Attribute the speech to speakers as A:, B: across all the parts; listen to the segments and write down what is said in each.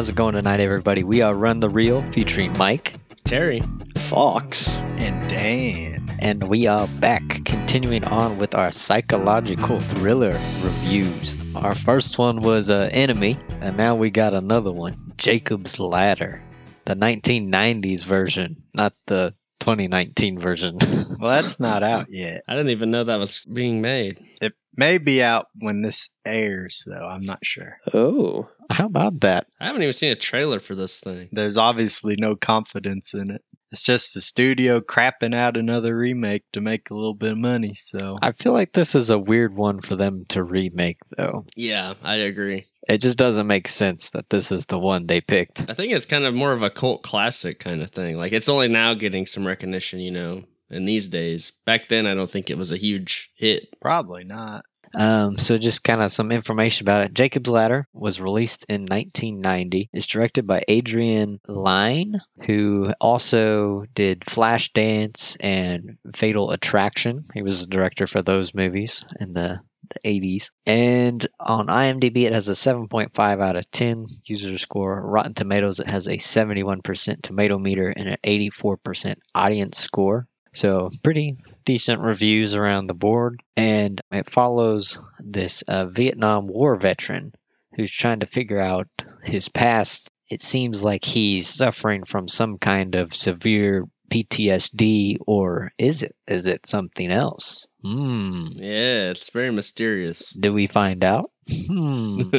A: how's it going tonight, everybody? We are Run the Reel featuring Mike
B: Terry.
C: Fox.
D: And Dan.
A: and we are back continuing on with our psychological thriller reviews. Our first one was uh, Enemy, and now we got another one Jacob's Ladder, the 1990s version, not the 2019 version.
D: Well, that's not out yet.
B: I didn't even know that was being made.
D: It may be out when this airs, though. I'm not sure.
C: Oh.
A: How about that?
B: I haven't even seen a trailer for this thing.
D: There's obviously no confidence in it. It's just the studio crapping out another remake to make a little bit of money. So
A: I feel like this is a weird one for them to remake, though.
B: Yeah, I agree.
A: It just doesn't make sense that this is the one they picked.
B: I think it's kind of more of a cult classic kind of thing. Like it's only now getting some recognition, you know, in these days. Back then, I don't think it was a huge hit.
D: probably not.
A: Um, so just kind of some information about it. Jacob's Ladder was released in 1990. It's directed by Adrian Lyne, who also did Flashdance and Fatal Attraction. He was the director for those movies in the the 80s. And on IMDb, it has a 7.5 out of 10 user score. Rotten Tomatoes, it has a 71% tomato meter and an 84% audience score. So pretty decent reviews around the board. And it follows this uh, Vietnam War veteran who's trying to figure out his past. It seems like he's suffering from some kind of severe PTSD, or is it? Is it something else? Hmm.
B: Yeah, it's very mysterious.
A: Do we find out? Hmm.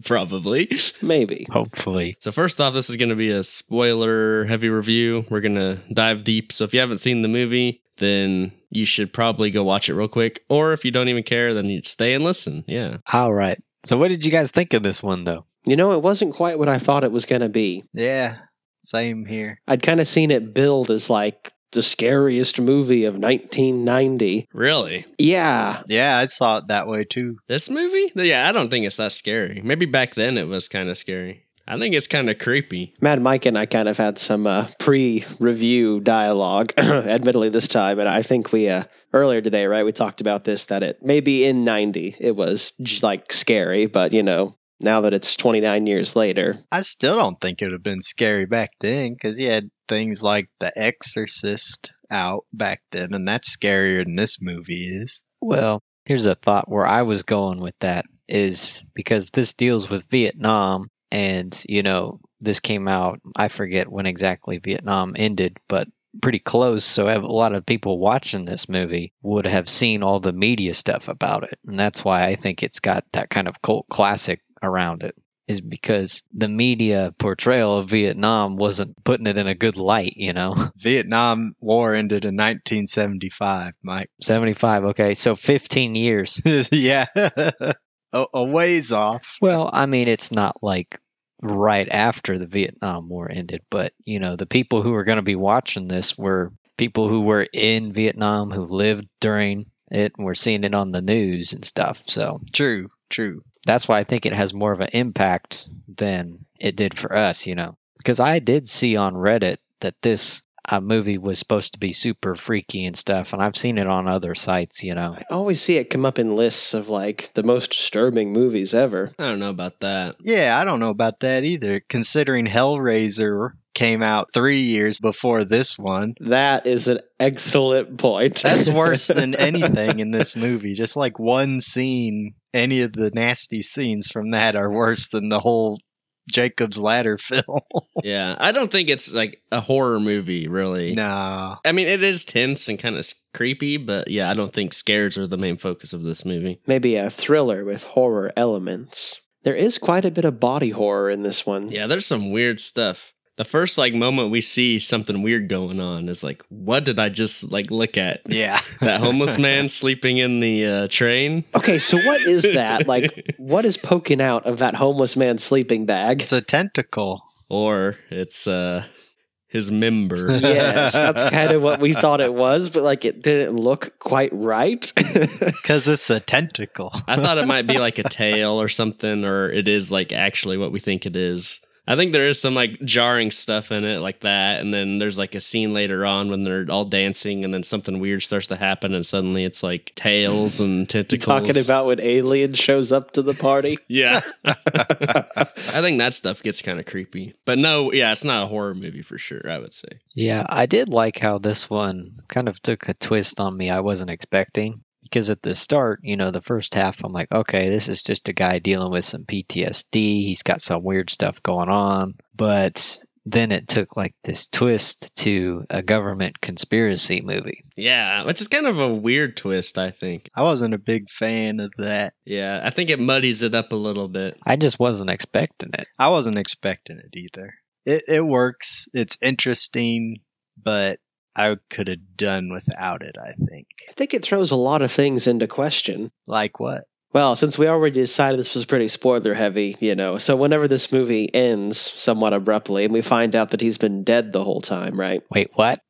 B: Probably.
C: Maybe.
A: Hopefully.
B: So first off, this is going to be a spoiler heavy review. We're going to dive deep. So if you haven't seen the movie, then you should probably go watch it real quick. Or if you don't even care, then you stay and listen. Yeah.
A: All right. So, what did you guys think of this one, though?
C: You know, it wasn't quite what I thought it was going to be.
D: Yeah, same here.
C: I'd kind of seen it build as like the scariest movie of 1990.
B: Really?
C: Yeah.
D: Yeah, I saw it that way too.
B: This movie? Yeah, I don't think it's that scary. Maybe back then it was kind of scary. I think it's kind of creepy.
C: Mad Mike and I kind of had some uh, pre-review dialogue, admittedly this time, and I think we uh, earlier today, right? We talked about this that it maybe in '90 it was like scary, but you know now that it's 29 years later,
D: I still don't think it would have been scary back then because you had things like The Exorcist out back then, and that's scarier than this movie is.
A: Well, here's a thought where I was going with that is because this deals with Vietnam, and, you know, this came out, I forget when exactly Vietnam ended, but pretty close. So a lot of people watching this movie would have seen all the media stuff about it. And that's why I think it's got that kind of cult classic around it. Is because the media portrayal of Vietnam wasn't putting it in a good light, you know?
D: Vietnam War ended in 1975, Mike.
A: 75, okay, so 15 years.
D: yeah, a, a ways off.
A: Well, I mean, it's not like right after the Vietnam War ended, but you know, the people who are going to be watching this were people who were in Vietnam, who lived during it, and were seeing it on the news and stuff. So
D: True, true.
A: That's why I think it has more of an impact than it did for us, you know. Because I did see on Reddit that this uh, movie was supposed to be super freaky and stuff, and I've seen it on other sites, you know.
C: I always see it come up in lists of like the most disturbing movies ever.
B: I don't know about that.
D: Yeah, I don't know about that either. Considering Hellraiser came out three years before this one,
C: That is an excellent point.
D: that's worse than anything in this movie. Just like one scene, any of the nasty scenes from that are worse than the whole Jacob's Ladder film.
B: Yeah, I don't think it's like a horror movie, really.
D: no.
B: I mean, it is tense and kind of creepy, but yeah, I don't think scares are the main focus of this movie.
C: Maybe a thriller with horror elements. There is quite a bit of body horror in this one.
B: Yeah, there's some weird stuff. The first like moment we see something weird going on is like, what did I just like look at?
D: Yeah.
B: That homeless man sleeping in the uh, train.
C: Okay, so what is that? Like, what is poking out of that homeless man's sleeping bag?
D: It's a tentacle.
B: or it's uh his member.
C: Yes, that's kind of what we thought it was, but like it didn't look quite right.
D: Because it's a tentacle.
B: I thought it might be like a tail or something, or it is like actually what we think it is. I think there is some like jarring stuff in it like that, and then there's like a scene later on when they're all dancing, and then something weird starts to happen, and suddenly it's like tails and tentacles.
C: Talking about when Alien shows up to the party.
B: yeah. I think that stuff gets kind of creepy, but no, yeah, it's not a horror movie for sure. I would say.
A: Yeah, I did like how this one kind of took a twist on me I wasn't expecting. Because at the start, you know, the first half, I'm like, okay, this is just a guy dealing with some PTSD. He's got some weird stuff going on. But then it took like this twist to a government conspiracy movie.
B: Yeah, which is kind of a weird twist, I think.
D: I wasn't a big fan of that.
B: Yeah, I think it muddies it up a little bit.
A: I just wasn't expecting it.
D: I wasn't expecting it either. It it works. It's interesting, but I could have done without it, I think.
C: I think it throws a lot of things into question.
D: Like what?
C: Well, since we already decided this was pretty spoiler heavy, you know, so whenever this movie ends somewhat abruptly and we find out that he's been dead the whole time, right?
A: Wait, what?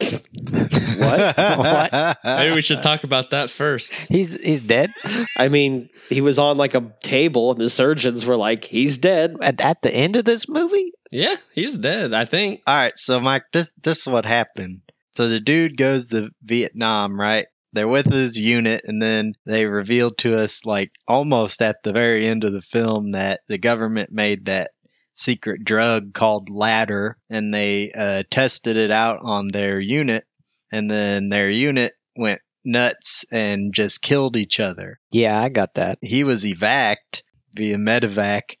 C: What?
B: Maybe we should talk about that first.
A: He's he's dead
C: I mean, he was on like a table and the surgeons were like, he's dead.
A: at, at the end of this movie.
B: Yeah, he's dead, I think.
D: All right, so Mike, this this is what happened. So the dude goes to Vietnam, right? They're with his unit, and then they revealed to us, like almost at the very end of the film, that the government made that secret drug called Ladder, and they uh, tested it out on their unit, and then their unit went nuts and just killed each other.
A: Yeah, I got that.
D: He was evac'd via medevac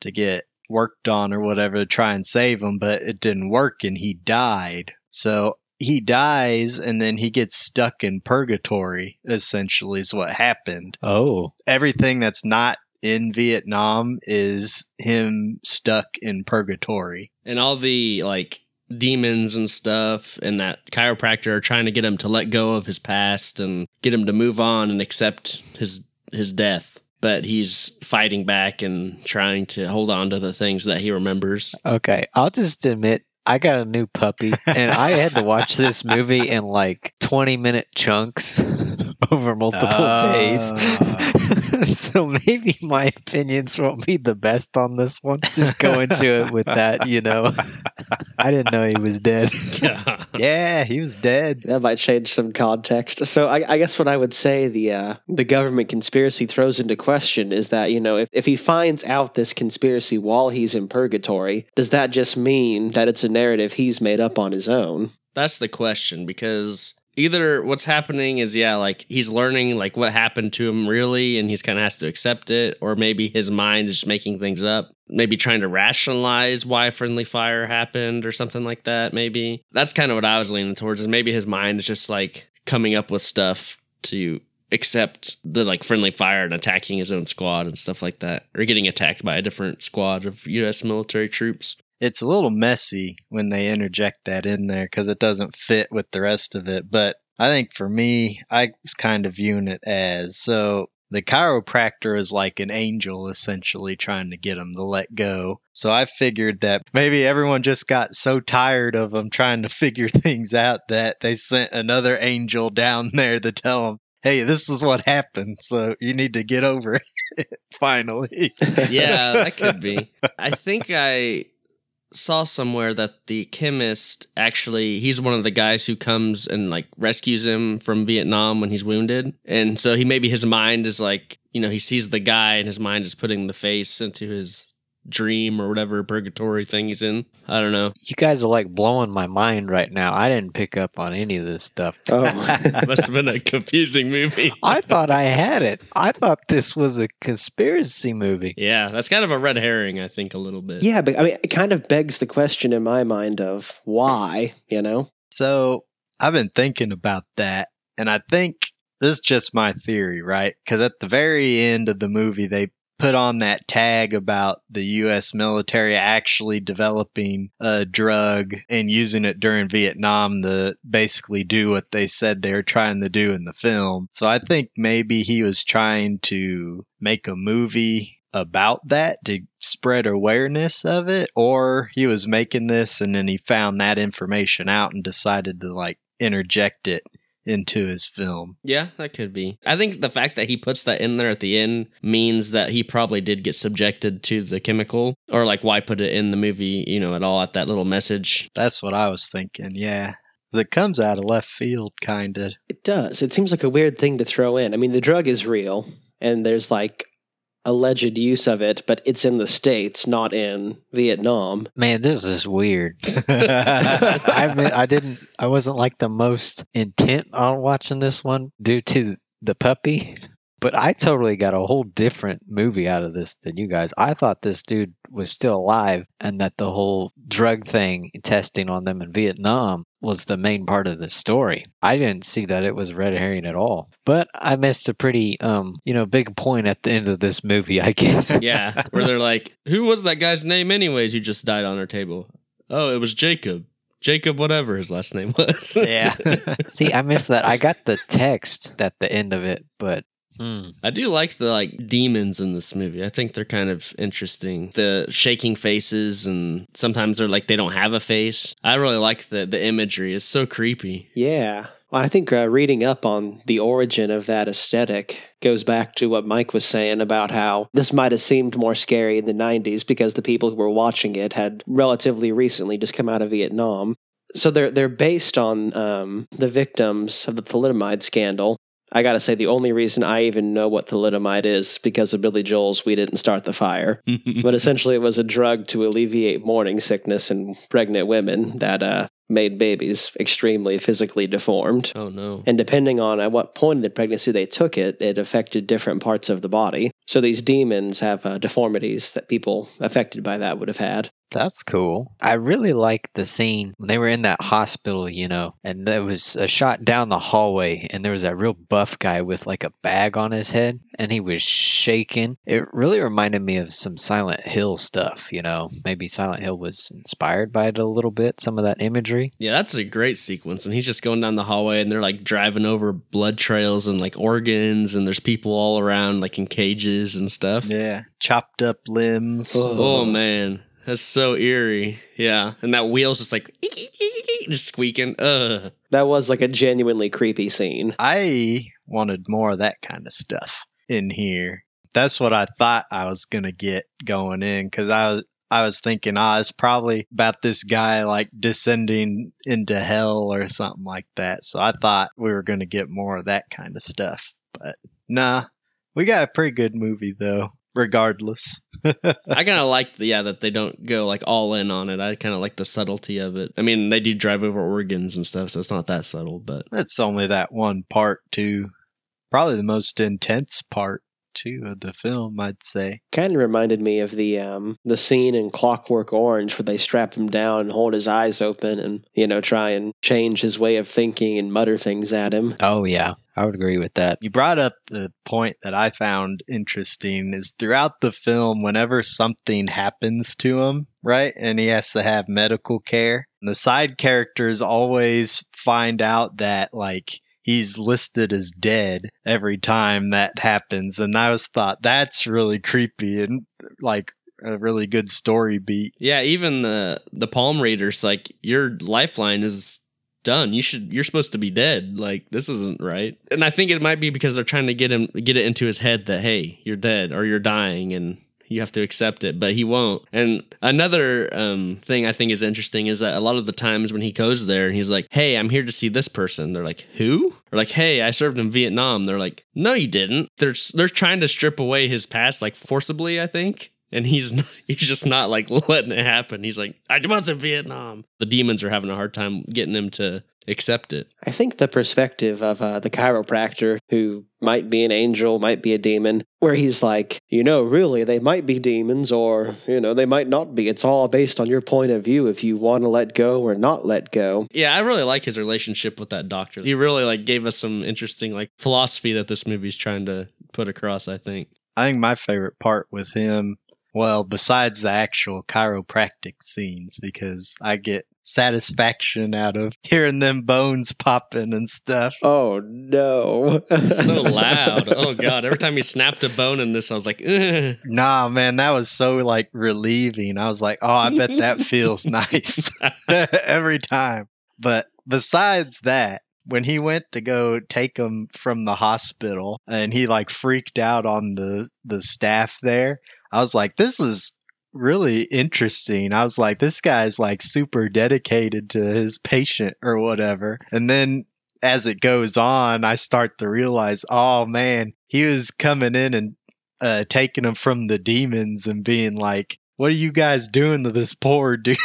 D: to get worked on or whatever to try and save him, but it didn't work and he died. So he dies and then he gets stuck in purgatory, essentially, is what happened.
A: Oh,
D: Everything that's not in Vietnam is him stuck in purgatory.
B: And all the like demons and stuff and that chiropractor are trying to get him to let go of his past and get him to move on and accept his his death. But he's fighting back and trying to hold on to the things that he remembers.
A: okay. I'll just admit I got a new puppy, and I had to watch this movie in like 20 minute chunks over multiple days.
D: Ah.
A: so maybe my opinions won't be the best on this one. Just go into it with that, you know. I didn't know he was dead.
D: yeah, he was dead.
C: That might change some context. So I, I guess what I would say the uh, the government conspiracy throws into question is that you know if, if he finds out this conspiracy while he's in purgatory, does that just mean that it's a narrative he's made up on his own?
B: That's the question because either what's happening is yeah, like he's learning like what happened to him really and he's kind of has to accept it or maybe his mind is just making things up, maybe trying to rationalize why friendly fire happened or something like that maybe. That's kind of what I was leaning towards is maybe his mind is just like coming up with stuff to accept the like friendly fire and attacking his own squad and stuff like that or getting attacked by a different squad of US military troops.
D: It's a little messy when they interject that in there because it doesn't fit with the rest of it. But I think for me, I was kind of viewing it as so the chiropractor is like an angel essentially trying to get him to let go. So I figured that maybe everyone just got so tired of him trying to figure things out that they sent another angel down there to tell him, hey, this is what happened. So you need to get over it finally.
B: yeah, that could be. I think I saw somewhere that the chemist actually he's one of the guys who comes and like rescues him from Vietnam when he's wounded. And so he maybe his mind is like, you know, he sees the guy and his mind is putting the face into his dream or whatever purgatory thing he's in. I don't know.
A: You guys are like blowing my mind right now. I didn't pick up on any of this stuff.
C: Oh,
B: Must have been a confusing movie.
A: I thought I had it. I thought this was a conspiracy movie.
B: Yeah, that's kind of a red herring, I think, a little bit.
C: yeah, but I mean, it kind of begs the question in my mind of why, you know?
D: So I've been thinking about that, and I think this is just my theory, right? Because at the very end of the movie, they put on that tag about the U.S. military actually developing a drug and using it during Vietnam to basically do what they said they were trying to do in the film. So I think maybe he was trying to make a movie about that to spread awareness of it or he was making this and then he found that information out and decided to like interject it into his film.
B: Yeah, that could be. I think the fact that he puts that in there at the end means that he probably did get subjected to the chemical, or like why put it in the movie, you know, at all at that little message.
D: That's what I was thinking. Yeah. It comes out of left field, kind of.
C: It does. It seems like a weird thing to throw in. I mean, the drug is real, and there's like alleged use of it, but it's in the States, not in Vietnam.
A: Man, this is weird. I admit I didn't. I wasn't like the most intent on watching this one due to the puppy. But I totally got a whole different movie out of this than you guys. I thought this dude was still alive and that the whole drug thing testing on them in Vietnam was the main part of the story. I didn't see that it was red herring at all. But I missed a pretty um, you know, big point at the end of this movie, I guess.
B: Yeah, where they're like, "Who was that guy's name, anyways? Who just died on our table?" Oh, it was Jacob. Jacob, whatever his last name was.
D: yeah.
A: see, I missed that. I got the text at the end of it, but hmm.
B: I do like the like demons in this movie. I think they're kind of interesting. The shaking faces and sometimes they're like they don't have a face. I really like the the imagery. It's so creepy.
C: Yeah. Well, I think uh, reading up on the origin of that aesthetic goes back to what Mike was saying about how this might have seemed more scary in the 90s because the people who were watching it had relatively recently just come out of Vietnam. So they're they're based on um, the victims of the thalidomide scandal. I got to say, the only reason I even know what thalidomide is because of Billy Joel's "We Didn't Start the Fire." but essentially it was a drug to alleviate morning sickness in pregnant women that uh, made babies extremely physically deformed.
B: oh no.
C: And depending on at what point in the pregnancy they took it, it affected different parts of the body. So these demons have uh, deformities that people affected by that would have had.
A: That's cool. I really liked the scene when they were in that hospital, you know, and there was a shot down the hallway, and there was that real buff guy with like a bag on his head, and he was shaking. It really reminded me of some Silent Hill stuff, you know. Maybe Silent Hill was inspired by it a little bit, some of that imagery.
B: Yeah, that's a great sequence. And he's just going down the hallway and they're like driving over blood trails and like organs and there's people all around like in cages and stuff.
D: Yeah. Chopped up limbs.
B: Oh man, that's so eerie. Yeah, and that wheel's just like just squeaking. Ugh.
C: That was like a genuinely creepy scene.
D: I wanted more of that kind of stuff in here. That's what I thought I was gonna get going in because I was I was thinking, ah, it's probably about this guy like descending into hell or something like that. So I thought we were gonna get more of that kind of stuff. But nah, we got a pretty good movie though, regardless.
B: I kind of like the yeah that they don't go like all in on it. I kind of like the subtlety of it. I mean, they do drive over organs and stuff, so it's not that subtle. But
D: It's only that one part too. Probably the most intense part too of the film, I'd say.
C: Kind of reminded me of the um, the scene in Clockwork Orange where they strap him down and hold his eyes open and you know try and change his way of thinking and mutter things at him.
A: Oh, yeah, I would agree with that.
D: You brought up the point that I found interesting is throughout the film, whenever something happens to him, right, and he has to have medical care, the side characters always find out that, like, he's listed as dead every time that happens. And I was thought that's really creepy and, like, a really good story beat.
B: yeah, even the the palm readers like your lifeline is done. You should you're supposed to be dead. Like this isn't right. And I think it might be because they're trying to get him get it into his head that hey, you're dead or you're dying and you have to accept it, but he won't. And another um, thing I think is interesting is that a lot of the times when he goes there and he's like, "Hey, I'm here to see this person," they're like, "Who?" Or like, "Hey, I served in Vietnam." They're like, "No, you didn't." They're they're trying to strip away his past like forcibly, I think. And he's not, he's just not like letting it happen. He's like, I was in Vietnam. The demons are having a hard time getting him to accept it.
C: I think the perspective of uh, the chiropractor who might be an angel, might be a demon, where he's like, you know, really, they might be demons or, you know, they might not be. It's all based on your point of view if you want to let go or not let go.
B: Yeah, I really like his relationship with that doctor. He really like gave us some interesting like philosophy that this movie's trying to put across, I think.
D: I think my favorite part with him, well, besides the actual chiropractic scenes, because I get satisfaction out of hearing them bones popping and stuff.
C: Oh, no.
B: So loud. Oh god, every time he snapped a bone in this, I was like, Ugh.
D: Nah, man, that was so like relieving. I was like, oh, I bet that feels nice every time. But besides that, when he went to go take him from the hospital and he like freaked out on the the staff there, I was like, this is really interesting. I was like, this guy's like super dedicated to his patient or whatever. And then as it goes on, I start to realize, oh man, he was coming in and uh, taking him from the demons and being like, what are you guys doing to this poor dude?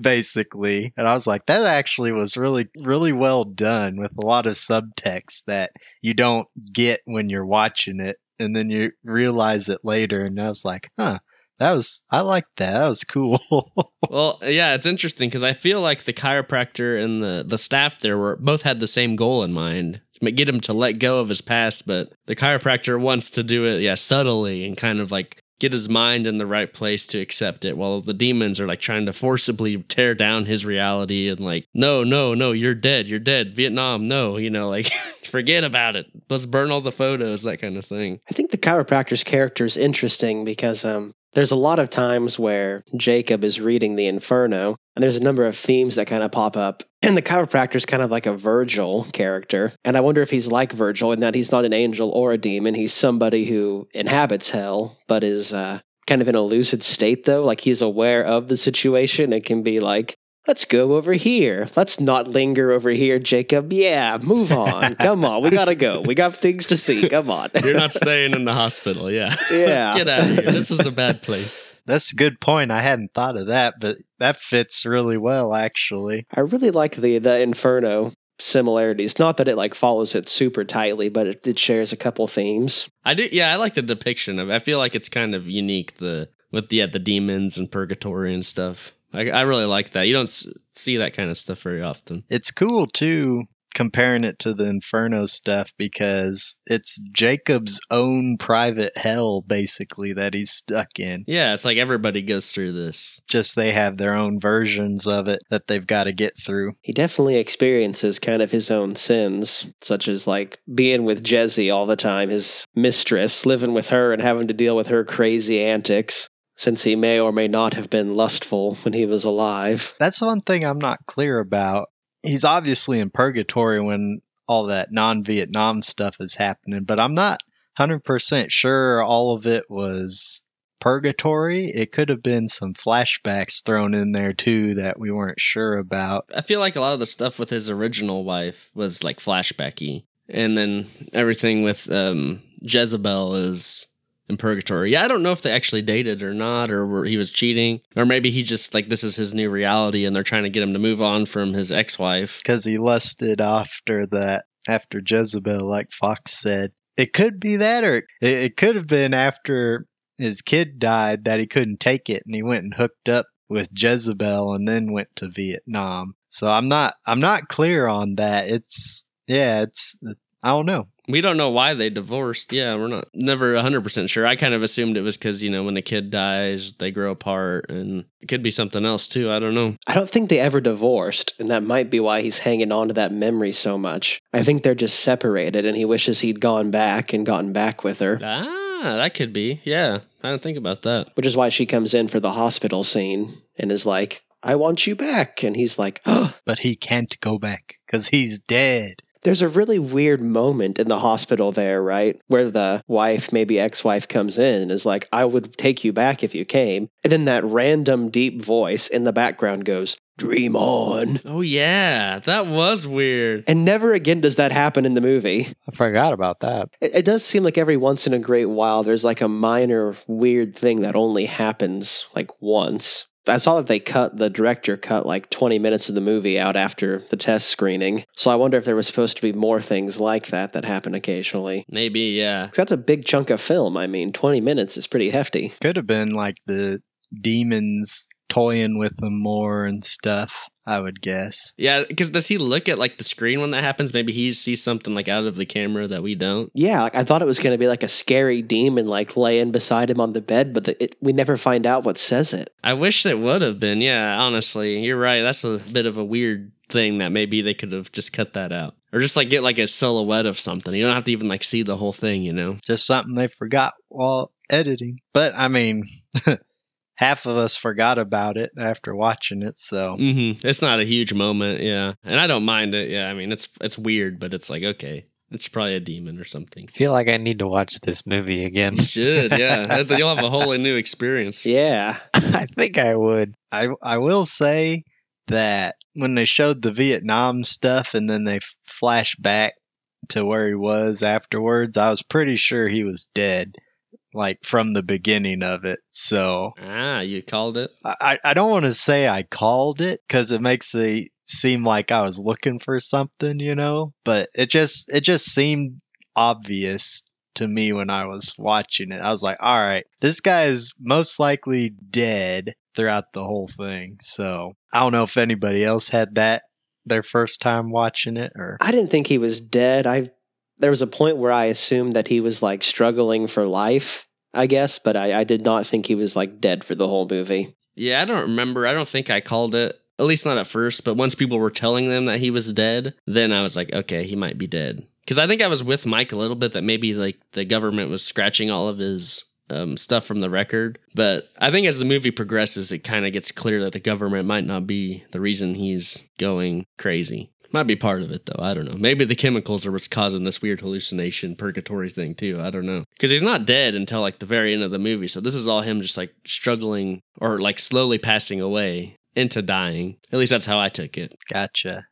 D: Basically. And I was like, that actually was really, really well done with a lot of subtext that you don't get when you're watching it. And then you realize it later. And I was like, huh, that was, I like that. That was cool.
B: well, yeah, it's interesting because I feel like the chiropractor and the, the staff there were both had the same goal in mind to get him to let go of his past, but the chiropractor wants to do it, yeah, subtly and kind of like get his mind in the right place to accept it while the demons are like trying to forcibly tear down his reality and like no no no you're dead you're dead vietnam no you know like forget about it. Let's burn all the photos that kind of thing.
C: I think the chiropractor's character is interesting because um there's a lot of times where Jacob is reading the Inferno, and there's a number of themes that kind of pop up. And the chiropractor is kind of like a Virgil character. And I wonder if he's like Virgil in that he's not an angel or a demon. He's somebody who inhabits hell, but is uh, kind of in a lucid state, though. Like he's aware of the situation and can be like, Let's go over here. Let's not linger over here, Jacob. Yeah, move on. Come on. We got to go. We got things to see. Come on.
B: You're not staying in the hospital. Yeah.
C: Yeah.
B: Let's get out of here. This is a bad place.
D: That's a good point. I hadn't thought of that, but that fits really well, actually.
C: I really like the the Inferno similarities. Not that it like follows it super tightly, but it, it shares a couple themes.
B: I do. Yeah, I like the depiction of. It. I feel like it's kind of unique. The with the yeah, the demons and purgatory and stuff. I, I really like that. You don't see that kind of stuff very often.
D: It's cool too comparing it to the Inferno stuff because it's Jacob's own private hell basically that he's stuck in.
B: Yeah, it's like everybody goes through this.
D: Just they have their own versions of it that they've got to get through.
C: He definitely experiences kind of his own sins, such as like being with Jezzy all the time, his mistress, living with her and having to deal with her crazy antics since he may or may not have been lustful when he was alive.
D: That's one thing I'm not clear about. He's obviously in purgatory when all that non Vietnam stuff is happening, but I'm not 100% sure all of it was purgatory. It could have been some flashbacks thrown in there too that we weren't sure about.
B: I feel like a lot of the stuff with his original wife was like flashbacky. And then everything with um, Jezebel is in purgatory. Yeah, I don't know if they actually dated or not, or he was cheating, or maybe he just like this is his new reality, and they're trying to get him to move on from his ex-wife
D: because he lusted after that after Jezebel, like Fox said. It could be that, or it, it could have been after his kid died that he couldn't take it, and he went and hooked up with Jezebel, and then went to Vietnam. So I'm not I'm not clear on that. It's yeah, it's I don't know.
B: We don't know why they divorced. Yeah, we're not never 100% sure. I kind of assumed it was cuz, you know, when a kid dies, they grow apart and it could be something else too. I don't know.
C: I don't think they ever divorced, and that might be why he's hanging on to that memory so much. I think they're just separated and he wishes he'd gone back and gotten back with her.
B: Ah, that could be. Yeah. I don't think about that.
C: Which is why she comes in for the hospital scene and is like, I want you back. And he's like, oh.
D: But he can't go back because he's dead
C: there's a really weird moment in the hospital there, right? Where the wife, maybe ex wife, comes in and is like, I would take you back if you came. And then that random deep voice in the background goes, Dream on.
B: Oh, yeah. That was weird.
C: And never again does that happen in the movie.
A: I forgot about that.
C: It, it does seem like every once in a great while there's like a minor weird thing that only happens like once. I saw that they cut the director cut like 20 minutes of the movie out after the test screening. So I wonder if there was supposed to be more things like that that happen occasionally.
B: Maybe, yeah.
C: That's a big chunk of film. I mean, 20 minutes is pretty hefty.
D: Could have been like the demons toying with them more and stuff. I would guess.
B: Yeah, because does he look at like the screen when that happens? Maybe he sees something like out of the camera that we don't.
C: Yeah, like I thought it was going to be like a scary demon like laying beside him on the bed, but the, it, we never find out what says it.
B: I wish it would have been. Yeah, honestly, you're right. That's a bit of a weird thing that maybe they could have just cut that out or just like get like a silhouette of something. You don't have to even like see the whole thing, you know.
D: Just something they forgot while editing. But I mean. half of us forgot about it after watching it. So
B: hmm It's not a huge moment, yeah, and I don't mind it. Yeah, I mean it's it's weird, but it's like okay, it's probably a demon or something.
A: I feel like I need to watch this movie again.
B: You should, yeah. You'll have a wholly new experience.
C: Yeah.
A: I think I would.
D: I I will say that when they showed the Vietnam stuff and then they flash back to where he was afterwards, I was pretty sure he was dead, like from the beginning of it. So
B: Ah, you called it.
D: I, I don't want to say I called it because it makes it seem like I was looking for something, you know. But it just it just seemed obvious to me when I was watching it. I was like, all right, this guy is most likely dead throughout the whole thing. So I don't know if anybody else had that their first time watching it or
C: I didn't think he was dead. I there was a point where I assumed that he was like struggling for life, I guess, but I, I did not think he was like dead for the whole movie.
B: Yeah, I don't remember. I don't think I called it. At least not at first. But once people were telling them that he was dead, then I was like, okay, he might be dead. Because I think I was with Mike a little bit that maybe like the government was scratching all of his um, stuff from the record. But I think as the movie progresses, it kind of gets clear that the government might not be the reason he's going crazy. Might be part of it though. I don't know. Maybe the chemicals are what's causing this weird hallucination purgatory thing too. I don't know. Because he's not dead until like the very end of the movie. So this is all him just like struggling or like slowly passing away into dying. At least that's how I took it.
D: gotcha.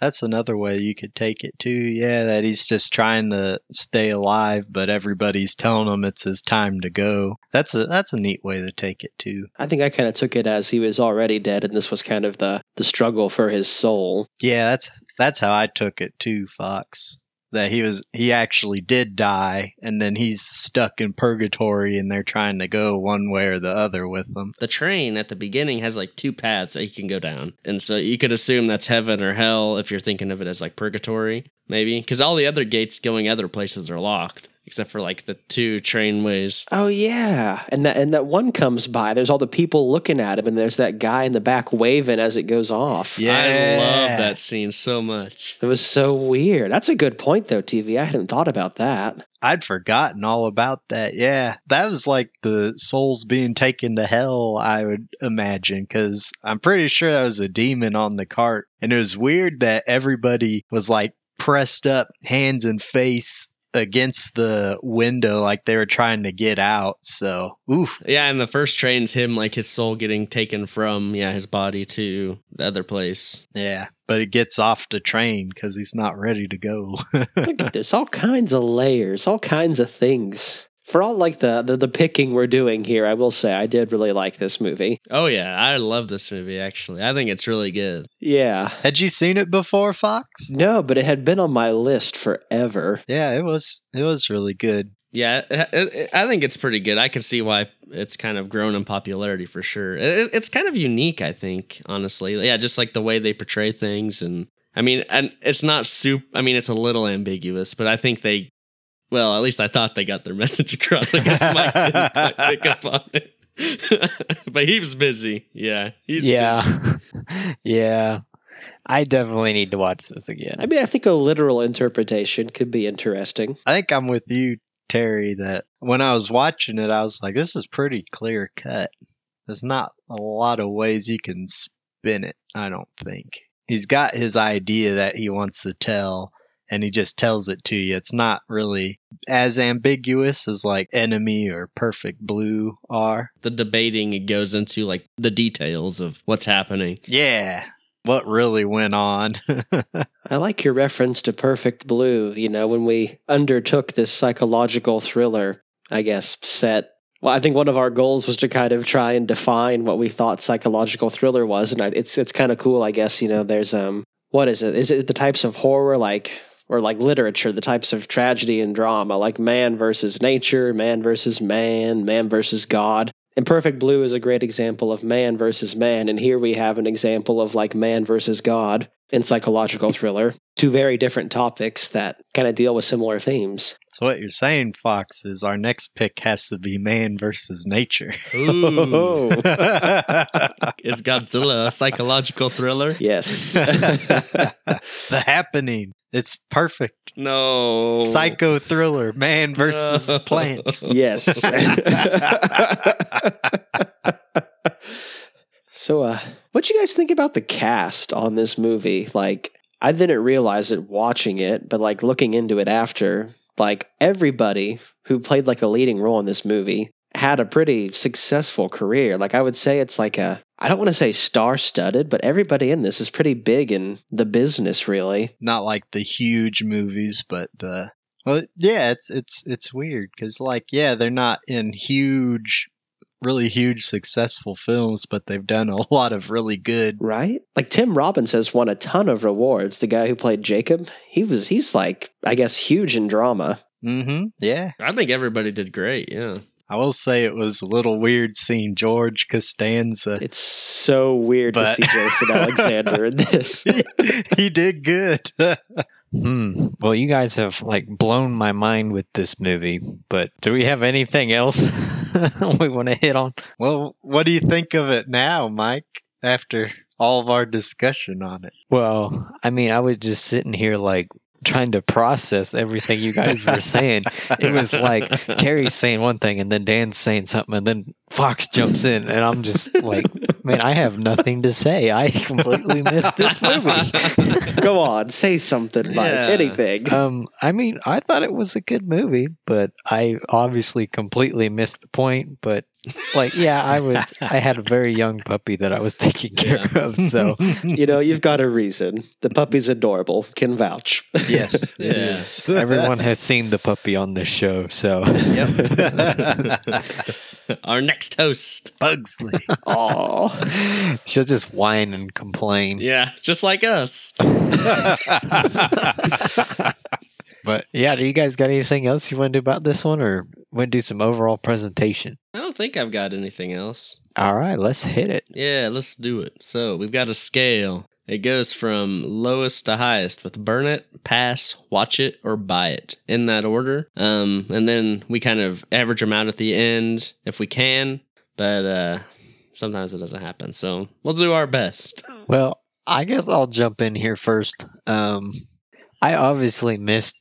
D: That's another way you could take it too. Yeah, that he's just trying to stay alive, but everybody's telling him it's his time to go. That's a that's a neat way to take it too.
C: I think I kind of took it as he was already dead, and this was kind of the the struggle for his soul.
D: Yeah, that's that's how I took it too, Fox. That he was he actually did die and then he's stuck in purgatory and they're trying to go one way or the other with them.
B: The train at the beginning has like two paths that you can go down. And so you could assume that's heaven or hell if you're thinking of it as like purgatory, maybe. Because all the other gates going other places are locked, except for like the two trainways.
C: Oh yeah, and that and that one comes by. There's all the people looking at him, and there's that guy in the back waving as it goes off.
D: Yeah.
B: I love that scene so much.
C: It was so weird. That's a good point, though, TV. I hadn't thought about that.
D: I'd forgotten all about that. Yeah, that was like the souls being taken to hell, I would imagine, because I'm pretty sure that was a demon on the cart. And it was weird that everybody was like pressed up, hands and face against the window, like they were trying to get out. So, oof.
B: Yeah, and the first train's him like his soul getting taken from yeah his body to the other place.
D: Yeah, but it gets off the train because he's not ready to go.
C: Look at this, all kinds of layers, all kinds of things. For all like the, the the picking we're doing here, I will say I did really like this movie.
B: Oh yeah, I love this movie actually. I think it's really good.
C: Yeah,
D: Had you seen it before, Fox?
C: no, but it had been on my list forever.
D: Yeah, it was. It was really good.
B: Yeah, it, it, I think it's pretty good. I can see why it's kind of grown in popularity for sure. It, it's kind of unique, I think, honestly. Yeah, just like the way they portray things, and I mean, and it's not soup. I mean, it's a little ambiguous, but I think they, well, at least I thought they got their message across. I guess Mike didn't quite pick up on it, but he was busy. Yeah, he's
A: yeah.
B: busy.
A: yeah. I definitely need to watch this again.
C: I mean, I think a literal interpretation could be interesting.
D: I think I'm with you, Terry, that when I was watching it, I was like, this is pretty clear cut. There's not a lot of ways you can spin it, I don't think. He's got his idea that he wants to tell, and he just tells it to you. It's not really as ambiguous as like Enemy or Perfect Blue are.
B: the debating it goes into like the details of what's happening.
D: Yeah. What really went on?
C: I like your reference to Perfect Blue. You know, when we undertook this psychological thriller, I guess, set. Well, I think one of our goals was to kind of try and define what we thought psychological thriller was, and I, it's it's kind of cool, I guess. You know, there's um, what is it? Is it the types of horror like or like literature, the types of tragedy and drama, like man versus nature, man versus man, man versus God. And Perfect Blue is a great example of man versus man, and here we have an example of like man versus God in psychological thriller. Two very different topics that kind of deal with similar themes.
D: so what you're saying, Fox, is our next pick has to be man versus nature.
B: Ooh, is Godzilla a psychological thriller?
C: yes.
D: the happening. It's perfect.
B: No.
D: Psycho thriller, man versus
B: No.
D: plants.
C: yes. So, uh, what you guys think about the cast on this movie? Like, I didn't realize it watching it, but like looking into it after, like everybody who played like a leading role in this movie had a pretty successful career. Like I would say it's like a I don't want to say star studded, but everybody in this is pretty big in the business really.
D: Not like the huge movies, but the well, yeah, it's it's it's weird because like yeah, they're not in huge, really huge successful films, but they've done a lot of really good.
C: Right? Like Tim Robbins has won a ton of rewards. The guy who played Jacob, he was he's like I guess huge in drama.
D: Mm-hmm. Yeah,
B: I think everybody did great. Yeah.
D: I will say it was a little weird seeing George Costanza.
C: It's so weird
D: But-
C: to see Jason Alexander in this.
D: he did good.
A: Hmm. Well, you guys have like blown my mind with this movie, but do we have anything else we want to hit on?
D: well, what do you think of it now, Mike? After all of our discussion on it.
A: Well, I mean, I was just sitting here like trying to process everything you guys were saying. It was like Terry's saying one thing and then Dan's saying something and then Fox jumps in and I'm just like, man, I have nothing to say. I completely missed this movie.
C: Go on, say something, Mike.
B: Yeah.
C: Anything.
A: um, I mean, I thought it was a good movie, but I obviously completely missed the point. But like, yeah, I was, I had a very young puppy that I was taking care
B: Yeah.
A: of, so
C: you know, you've got a reason. The puppy's adorable. Can vouch.
D: yes, it
B: Yeah.
D: is.
A: everyone has seen the puppy on this show. So
D: Yep.
B: Our next host.
D: Bugsley.
C: Aw.
A: she'll just whine and complain.
B: Yeah, just like us.
A: But yeah, do you guys got anything else you want to do about this one, or want to do some overall presentation?
B: I don't think I've got anything else.
A: All right, let's hit it.
B: Yeah, let's do it. So we've got a scale. It goes from lowest to highest with burn it, pass, watch it, or buy it in that order. Um, and then we kind of average them out at the end if we can, but uh, sometimes it doesn't happen. So we'll do our best.
A: Well, I guess I'll jump in here first. Um, I obviously missed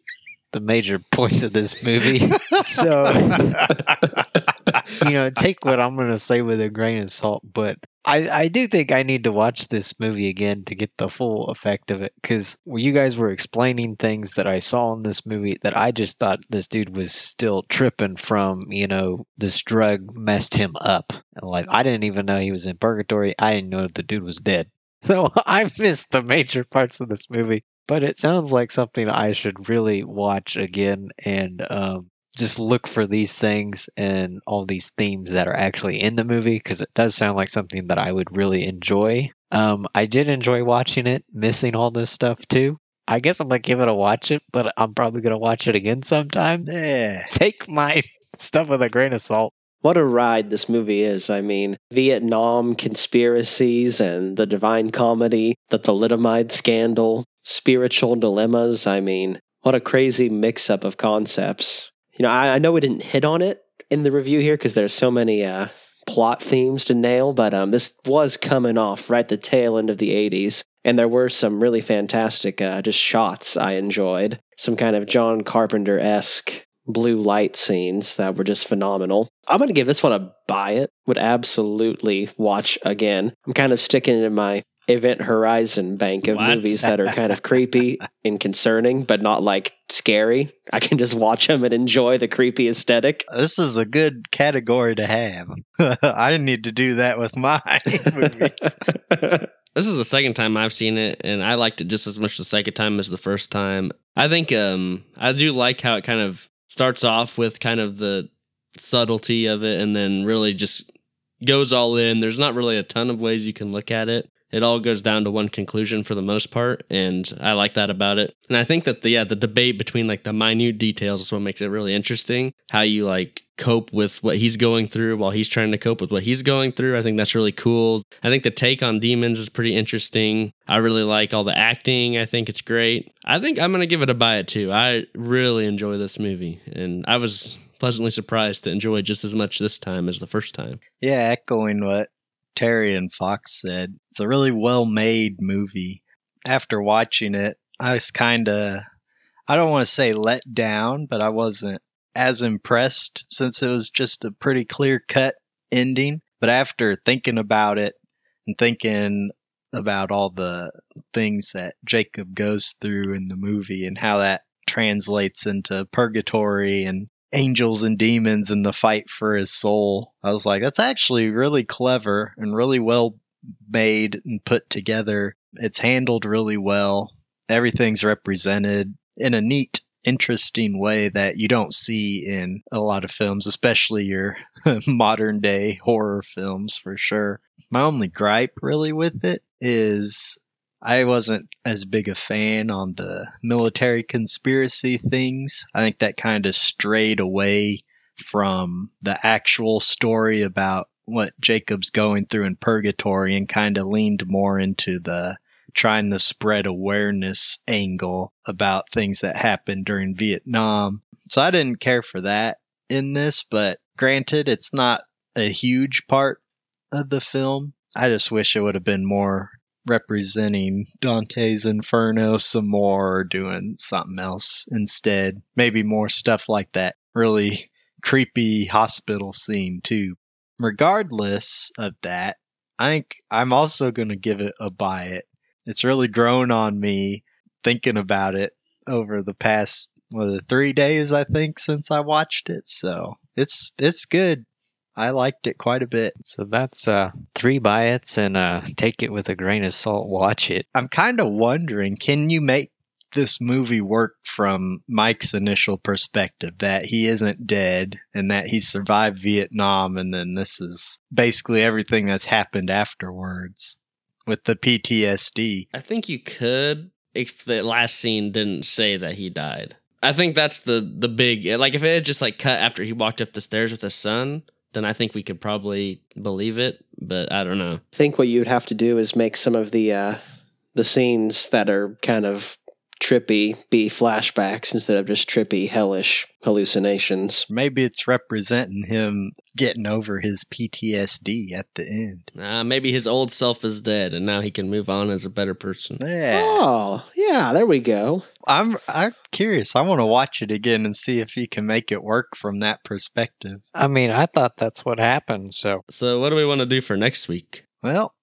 A: the major points of this movie, so you know, take what I'm going to say with a grain of salt. But I, I do think I need to watch this movie again to get the full effect of it. Because you guys were explaining things that I saw in this movie that I just thought this dude was still tripping from, you know, this drug messed him up. And like, I didn't even know he was in purgatory. I didn't know the dude was dead. So I missed the major parts of this movie. But it sounds like something I should really watch again and um, just look for these things and all these themes that are actually in the movie because it does sound like something that I would really enjoy. Um, I did enjoy watching it, missing all this stuff too. I guess I'm gonna give it a watch it, but I'm probably gonna watch it again sometime. Take my stuff with a grain of salt.
C: What a ride this movie is. I mean, Vietnam conspiracies and the Divine Comedy, the thalidomide scandal, spiritual dilemmas. I mean, what a crazy mix up of concepts. You know, I, I know we didn't hit on it in the review here because there's so many uh, plot themes to nail, but um, this was coming off right the tail end of the 80s. And there were some really fantastic uh, just shots I enjoyed. Some kind of John Carpenter esque blue light scenes that were just phenomenal. I'm going to give this one a buy it. Would absolutely watch again. I'm kind of sticking in my Event Horizon bank of
B: What?
C: movies that are kind of creepy and concerning, but not like scary. I can just watch them and enjoy the creepy aesthetic.
D: This is a good category to have. I need to do that with my movies.
B: This is the second time I've seen it, and I liked it just as much the second time as the first time. I think um, I do like how it kind of starts off with kind of the subtlety of it, and then really just goes all in. There's not really a ton of ways you can look at it. It all goes down to one conclusion for the most part, and I like that about it. And I think that the yeah the debate between like the minute details is what makes it really interesting. How you like cope with what he's going through while he's trying to cope with what he's going through. I think that's really cool. I think the take on demons is pretty interesting. I really like all the acting. I think it's great. I think I'm gonna give it a buy it too. I really enjoy this movie, and I was pleasantly surprised to enjoy just as much this time as the first time.
D: yeah, echoing what Terry and Fox said. It's a really well made movie. After watching it, I was kind of, I don't want to say let down, but I wasn't as impressed since it was just a pretty clear cut ending. But after thinking about it and thinking about all the things that Jacob goes through in the movie and how that translates into purgatory and angels and demons and the fight for his soul. I was like, that's actually really clever and really well made and put together. It's handled really well. Everything's represented in a neat, interesting way that you don't see in a lot of films, especially your modern day horror films for sure. My only gripe really with it is I wasn't as big a fan on the military conspiracy things. I think that kind of strayed away from the actual story about what Jacob's going through in purgatory and kind of leaned more into the trying to spread awareness angle about things that happened during Vietnam. So I didn't care for that in this, but granted, it's not a huge part of the film. I just wish it would have been more representing Dante's Inferno some more or doing something else instead. Maybe more stuff like that really creepy hospital scene too. Regardless of that, I think I'm also going to give it a buy it. It's really grown on me thinking about it over the past it three days I think since I watched it. So it's it's good. I liked it quite a bit.
A: So that's uh, three buy its and uh, take it with a grain of salt. Watch it.
D: I'm kind of wondering, can you make this movie work from Mike's initial perspective that he isn't dead and that he survived Vietnam and then this is basically everything that's happened afterwards with the PTSD.
B: I think you could if the last scene didn't say that he died. I think that's the the big like if it had just like cut after he walked up the stairs with his son, then I think we could probably believe it, but I don't know.
C: I think what you'd have to do is make some of the uh, the scenes that are kind of trippy be flashbacks instead of just trippy, hellish hallucinations.
D: Maybe it's representing him getting over his PTSD at the end.
B: Uh, maybe his old self is dead and now he can move on as a better person.
D: Yeah.
C: Oh, yeah, there we go.
D: I'm I'm curious. I want to watch it again and see if he can make it work from that perspective.
A: I mean, I thought that's what happened. So
B: So, what do we want to do for next week?
D: Well,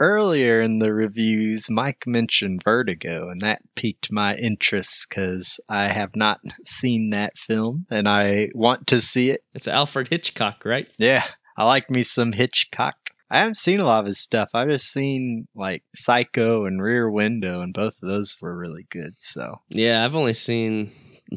D: earlier in the reviews, Mike mentioned Vertigo, and that piqued my interest because I have not seen that film and I want to see it.
B: It's Alfred Hitchcock, right?
D: Yeah, I like me some Hitchcock. I haven't seen a lot of his stuff. I've just seen like Psycho and Rear Window, and both of those were really good. So
B: Yeah, I've only seen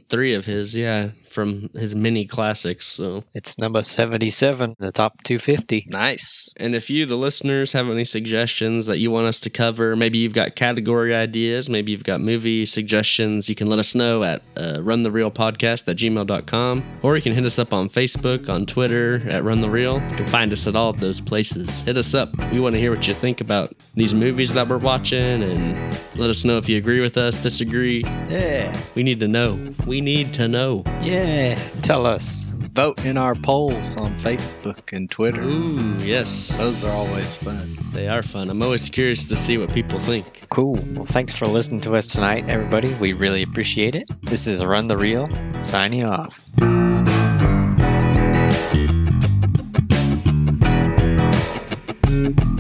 B: three of his, yeah, from his mini classics. So,
A: it's number 77, the top 250.
D: nice.
B: and if you, the listeners, have any suggestions that you want us to cover, maybe you've got category ideas, maybe you've got movie suggestions, you can let us know at uh, runthereelpodcast at gmail.com, or you can hit us up on Facebook, on Twitter at Run the Reel. You can find us at all of those places. Hit us up. We want to hear what you think about these movies that we're watching, and let us know if you agree with us, disagree.
D: Yeah.
B: We need to know. We need to know.
A: Yeah, tell us.
D: Vote in our polls on Facebook and Twitter.
B: Ooh, yes.
D: Those are always fun.
B: They are fun. I'm always curious to see what people think.
A: Cool. Well, thanks for listening to us tonight, everybody. We really appreciate it. This is Run the Reel signing off.
E: Thank